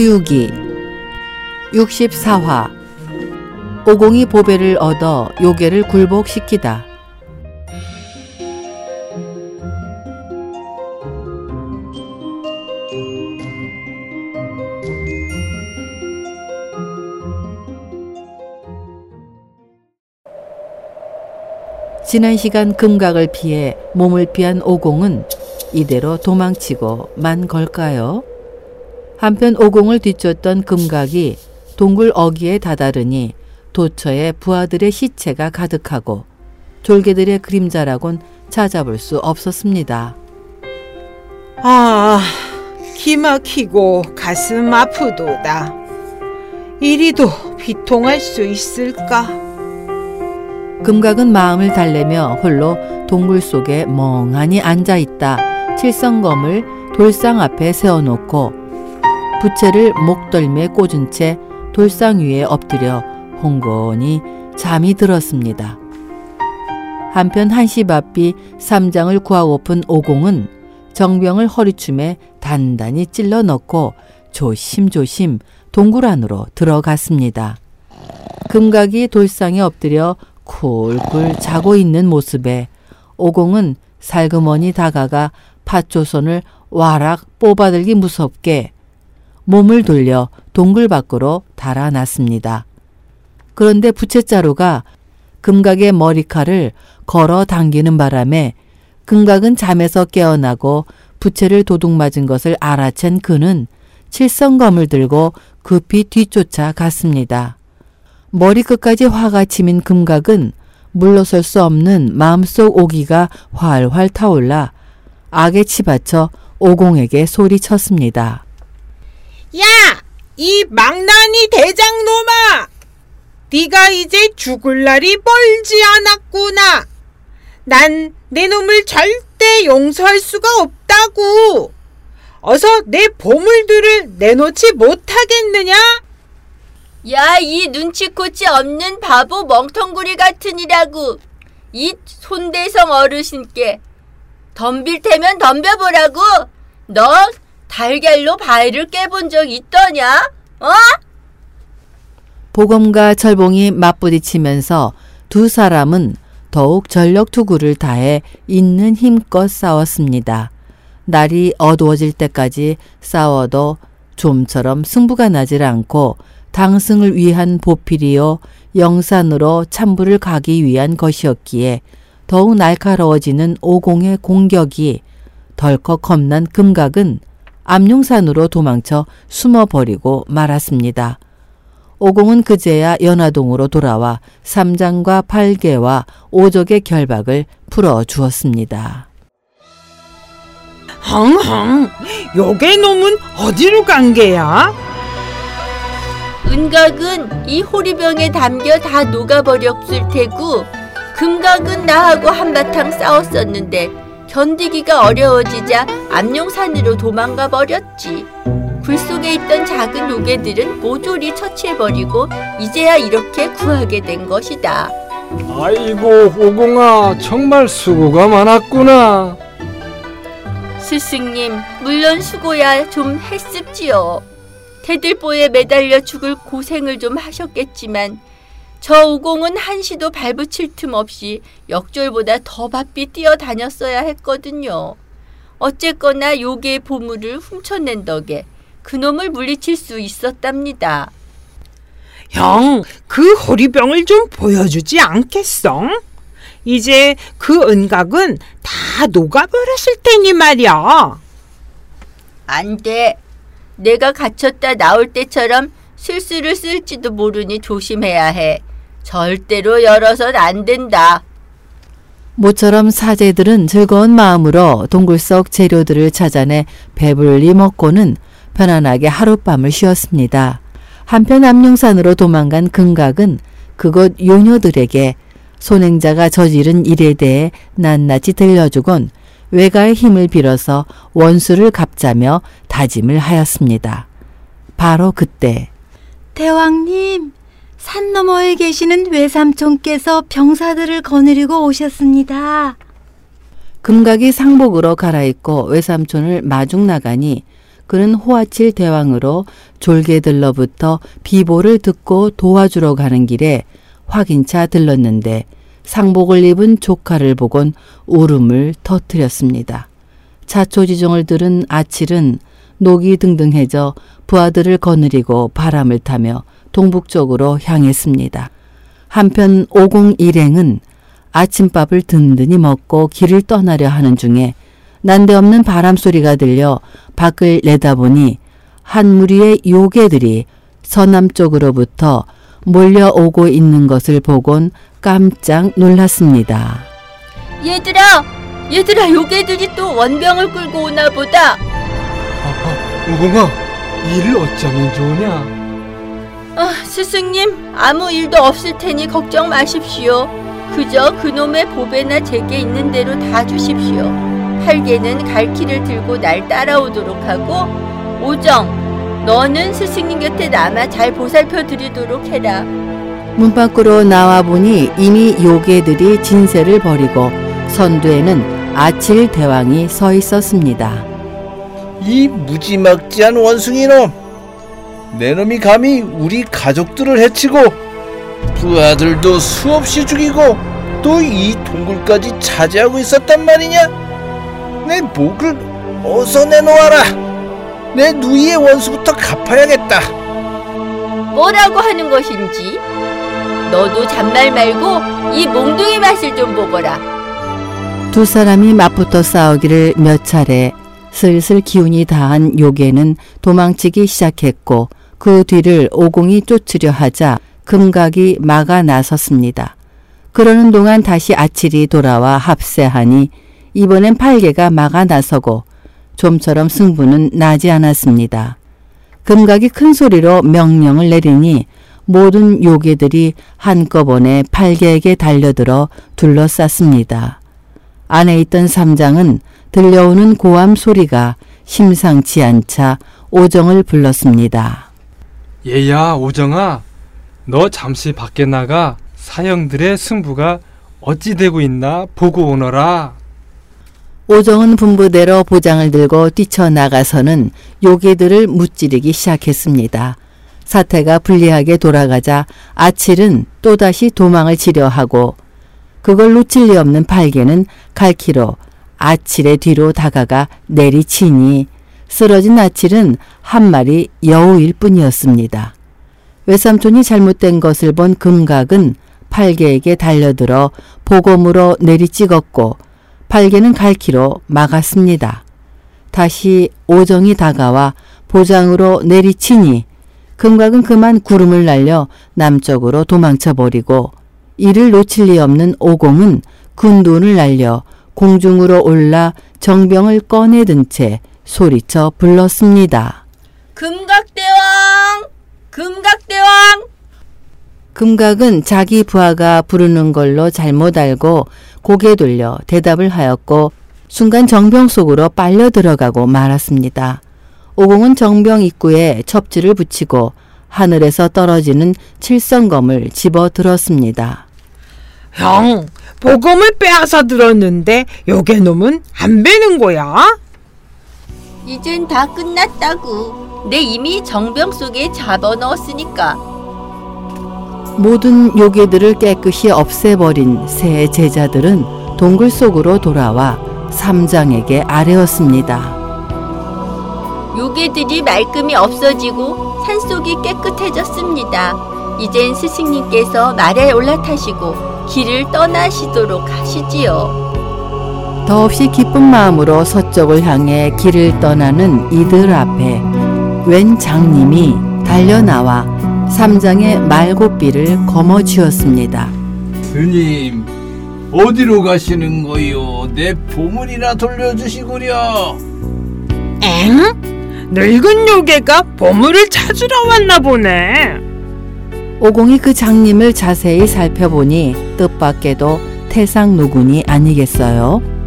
서유기 64화 오공이 보배를 얻어 요괴를 굴복시키다. 지난 시간 금각을 피해 몸을 피한 오공은 이대로 도망치고 만 걸까요? 한편 오공을 뒤쫓던 금각이 동굴 어귀에 다다르니 도처에 부하들의 시체가 가득하고 졸개들의 그림자라곤 찾아볼 수 없었습니다. 아, 기막히고 가슴 아프도다. 이리도 비통할 수 있을까? 금각은 마음을 달래며 홀로 동굴 속에 멍하니 앉아 있다. 칠성검을 돌상 앞에 세워놓고 부채를 목덜미에 꽂은 채 돌상 위에 엎드려 홍건히 잠이 들었습니다. 한편 한시바삐 삼장을 구하고픈 오공은 정병을 허리춤에 단단히 찔러 넣고 조심조심 동굴 안으로 들어갔습니다. 금각이 돌상에 엎드려 쿨쿨 자고 있는 모습에 오공은 살그머니 다가가 팥조선을 와락 뽑아들기 무섭게 몸을 돌려 동굴 밖으로 달아났습니다. 그런데 부채자루가 금각의 머리칼을 걸어 당기는 바람에 금각은 잠에서 깨어나고 부채를 도둑 맞은 것을 알아챈 그는 칠성검을 들고 급히 뒤쫓아 갔습니다. 머리끝까지 화가 치민 금각은 물러설 수 없는 마음속 오기가 활활 타올라 악에 치받쳐 오공에게 소리쳤습니다. 야, 이 망나니 대장놈아! 네가 이제 죽을 날이 멀지 않았구나. 난 내 놈을 절대 용서할 수가 없다고. 어서 내 보물들을 내놓지 못하겠느냐? 야, 이 눈치코치 없는 바보 멍텅구리 같으니라고. 이 손대성 어르신께 덤빌 테면 덤벼보라고. 너 달걀로 바위를 깨본 적 있더냐? 어? 보검과 철봉이 맞부딪히면서 두 사람은 더욱 전력 투구를 다해 있는 힘껏 싸웠습니다. 날이 어두워질 때까지 싸워도 좀처럼 승부가 나질 않고 당승을 위한 보필이요 영산으로 참부를 가기 위한 것이었기에 더욱 날카로워지는 오공의 공격이 덜컥 겁난 금각은 암룡산으로 도망쳐 숨어버리고 말았습니다. 오공은 그제야 연화동으로 돌아와 삼장과 팔개와 오적의 결박을 풀어 주었습니다. 헝헝, 요괴 놈은 어디로 간 게야? 은각은 이 호리병에 담겨 다 녹아버렸을 테고 금각은 나하고 한바탕 싸웠었는데 견디기가 어려워지자 암룡산으로 도망가 버렸지. 굴 속에 있던 작은 요괴들은 모조리 처치해버리고 이제야 이렇게 구하게 된 것이다. 아이고 오공아 정말 수고가 많았구나. 스승님, 물론 수고야 좀 했습지요. 태들보에 매달려 죽을 고생을 좀 하셨겠지만 저 오공은 한시도 발붙일 틈 없이 역졸보다 더 바삐 뛰어다녔어야 했거든요. 어쨌거나 요괴의 보물을 훔쳐낸 덕에 그놈을 물리칠 수 있었답니다. 형, 그 호리병을 좀 보여주지 않겠어? 이제 그 은각은 다 녹아버렸을 테니 말이야. 안 돼. 내가 갇혔다 나올 때처럼 실수를 쓸지도 모르니 조심해야 해. 절대로 열어선 안 된다. 모처럼 사제들은 즐거운 마음으로 동굴 속 재료들을 찾아내 배불리 먹고는 편안하게 하룻밤을 쉬었습니다. 한편 암룡산으로 도망간 금각은 그곳 요녀들에게 손행자가 저지른 일에 대해 낱낱이 들려주곤 외가의 힘을 빌어서 원수를 갚자며 다짐을 하였습니다. 바로 그때 대왕님, 산 너머에 계시는 외삼촌께서 병사들을 거느리고 오셨습니다. 금각이 상복으로 갈아입고 외삼촌을 마중 나가니 그는 호아칠 대왕으로 졸개들로부터 비보를 듣고 도와주러 가는 길에 확인차 들렀는데 상복을 입은 조카를 보곤 울음을 터뜨렸습니다. 자초지종을 들은 아칠은 녹이 등등해져 부하들을 거느리고 바람을 타며 동북쪽으로 향했습니다. 한편 오공 일행은 아침밥을 든든히 먹고 길을 떠나려 하는 중에 난데없는 바람 소리가 들려 밖을 내다보니 한 무리의 요괴들이 서남쪽으로부터 몰려오고 있는 것을 보곤 깜짝 놀랐습니다. 얘들아, 얘들아, 요괴들이 또 원병을 끌고 오나 보다. 아, 오공아, 일을 어쩌면 좋으냐? 아, 스승님, 아무 일도 없을 테니 걱정 마십시오. 그저 그놈의 보배나 제게 있는 대로 다 주십시오. 팔개는 갈퀴를 들고 날 따라오도록 하고, 오정, 너는 스승님 곁에 남아 잘 보살펴 드리도록 해라. 문 밖으로 나와 보니 이미 요괴들이 진세를 벌이고 선두에는 아칠 대왕이 서 있었습니다. 이 무지막지한 원숭이놈! 내 놈이 감히 우리 가족들을 해치고 부하들도 수없이 죽이고 또 이 동굴까지 차지하고 있었단 말이냐? 내 목을 어서 내놓아라! 내 누이의 원수부터 갚아야겠다! 뭐라고 하는 것인지? 너도 잔말 말고 이 몽둥이 맛을 좀 보거라. 두 사람이 맞붙어 싸우기를 몇 차례 슬슬 기운이 다한 요괴는 도망치기 시작했고 그 뒤를 오공이 쫓으려 하자 금각이 막아 나섰습니다. 그러는 동안 다시 아칠이 돌아와 합세하니 이번엔 팔개가 막아 나서고 좀처럼 승부는 나지 않았습니다. 금각이 큰 소리로 명령을 내리니 모든 요괴들이 한꺼번에 팔개에게 달려들어 둘러쌌습니다. 안에 있던 삼장은 들려오는 고함 소리가 심상치 않자 오정을 불렀습니다. 얘야, 오정아, 너 잠시 밖에 나가 사형들의 승부가 어찌 되고 있나 보고 오너라. 오정은 분부대로 보장을 들고 뛰쳐나가서는 요괴들을 무찌르기 시작했습니다. 사태가 불리하게 돌아가자 아칠은 또다시 도망을 치려 하고 그걸 놓칠 리 없는 팔개는 갈키로 아칠의 뒤로 다가가 내리치니 쓰러진 아칠은 한 마리 여우일 뿐이었습니다. 외삼촌이 잘못된 것을 본 금각은 팔개에게 달려들어 보검으로 내리찍었고 팔개는 갈키로 막았습니다. 다시 오정이 다가와 보장으로 내리치니 금각은 그만 구름을 날려 남쪽으로 도망쳐 버리고 이를 놓칠 리 없는 오공은 군돈을 날려 공중으로 올라 정병을 꺼내든 채 소리쳐 불렀습니다. 금각대왕! 금각대왕! 금각은 자기 부하가 부르는 걸로 잘못 알고 고개 돌려 대답을 하였고 순간 정병 속으로 빨려 들어가고 말았습니다. 오공은 정병 입구에 첩지를 붙이고 하늘에서 떨어지는 칠성검을 집어 들었습니다. 형, 보검을 빼앗아 들었는데 요괴 놈은 안 베는 거야? 이젠 다 끝났다고. 내 이미 정병 속에 잡아넣었으니까. 모든 요괴들을 깨끗이 없애버린 새 제자들은 동굴 속으로 돌아와 삼장에게 아뢰었습니다. 요괴들이 말끔히 없어지고 산속이 깨끗해졌습니다. 이젠 스승님께서 말에 올라타시고 길을 떠나시도록 하시지요. 더없이 기쁜 마음으로 서쪽을 향해 길을 떠나는 이들 앞에 웬 장님이 달려나와 삼장의 말고삐를 거머쥐었습니다. 스님, 어디로 가시는 거요? 내 보물이나 돌려주시구려. 엥? 늙은 요괴가 보물을 찾으러 왔나 보네. 오공이 그 장님을 자세히 살펴보니 뜻밖에도 태상 노군이 아니겠어요?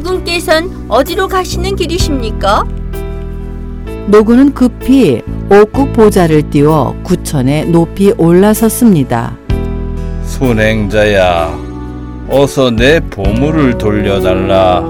노군께선 어디로 가시는 길이십니까? 노군은 급히 옥국 보좌를 띄워 구천에 높이 올라섰습니다. 순행자야, 어서 내 보물을 돌려달라.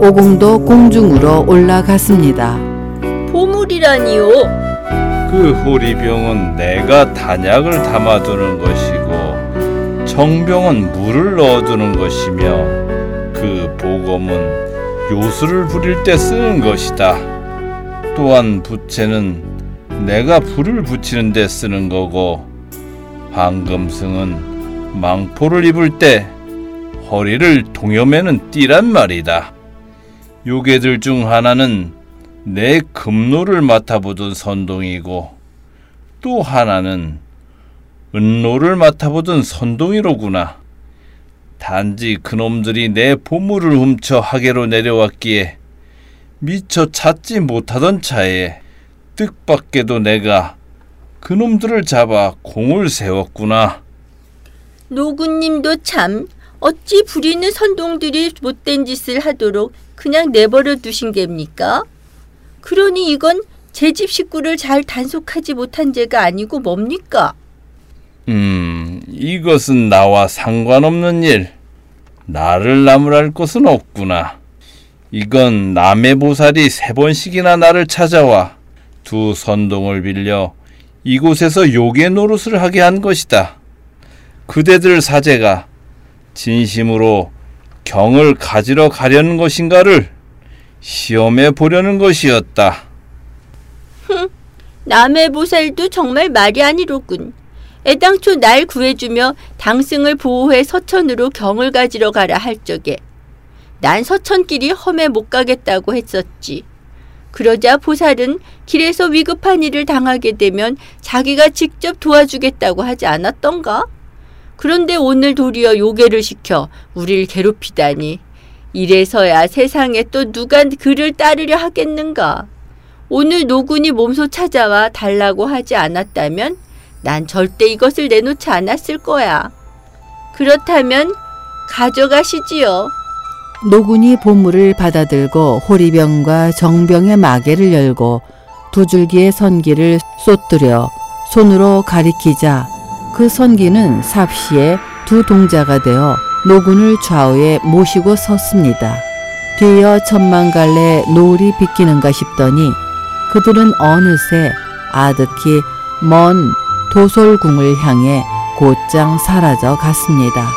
오공도 공중으로 올라갔습니다. 보물이라니요. 그 호리병은 내가 단약을 담아두는 것이고 정병은 물을 넣어두는 것이며 그 보검은 요술을 부릴 때 쓰는 것이다. 또한 부채는 내가 불을 붙이는 데 쓰는 거고 황금승은 망포를 입을 때 허리를 동여매는 띠란 말이다. 요괴들 중 하나는 내 금노를 맡아보던 선동이고 또 하나는 은노를 맡아보던 선동이로구나. 단지 그놈들이 내 보물을 훔쳐 하계로 내려왔기에 미처 찾지 못하던 차에 뜻밖에도 내가 그놈들을 잡아 공을 세웠구나. 노구님도 참 어찌 부리는 선동들이 못된 짓을 하도록 그냥 내버려 두신 겁니까? 그러니 이건 제 집 식구를 잘 단속하지 못한 죄가 아니고 뭡니까? 음, 이것은 나와 상관없는 일. 나를 나무랄 것은 없구나. 이건 남의 보살이 세 번씩이나 나를 찾아와 두 선동을 빌려 이곳에서 요괴 노릇을 하게 한 것이다. 그대들 사제가 진심으로 경을 가지러 가려는 것인가를 시험해 보려는 것이었다. 남의 보살도 정말 말이 아니로군. 애당초 날 구해주며 당승을 보호해 서천으로 경을 가지러 가라 할 적에 난 서천길이 험해 못 가겠다고 했었지. 그러자 보살은 길에서 위급한 일을 당하게 되면 자기가 직접 도와주겠다고 하지 않았던가? 그런데 오늘 도리어 요괴를 시켜 우리를 괴롭히다니. 이래서야 세상에 또 누가 그를 따르려 하겠는가? 오늘 노군이 몸소 찾아와 달라고 하지 않았다면 난 절대 이것을 내놓지 않았을 거야. 그렇다면 가져가시지요. 노군이 보물을 받아들고 호리병과 정병의 마개를 열고 두 줄기의 선기를 쏟들여 손으로 가리키자 그 선기는 삽시에 두 동자가 되어 노군을 좌우에 모시고 섰습니다. 뒤이어 천만 갈래 노을이 비키는가 싶더니 그들은 어느새 아득히 먼 도솔궁을 향해 곧장 사라져 갔습니다.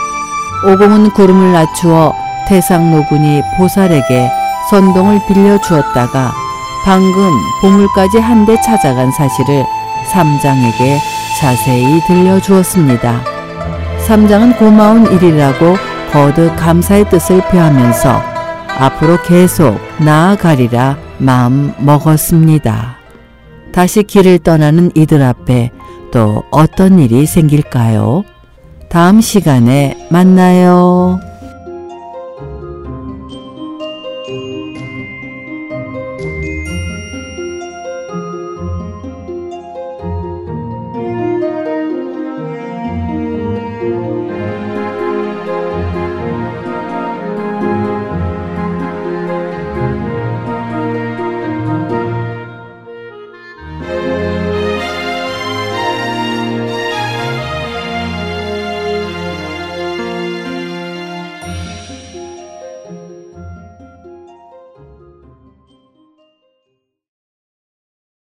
오공은 구름을 낮추어 태상노군이 보살에게 선동을 빌려주었다가 방금 보물까지 한대 찾아간 사실을 삼장에게 자세히 들려주었습니다. 삼장은 고마운 일이라고 거듭 감사의 뜻을 표하면서 앞으로 계속 나아가리라 마음 먹었습니다. 다시 길을 떠나는 이들 앞에 또 어떤 일이 생길까요? 다음 시간에 만나요.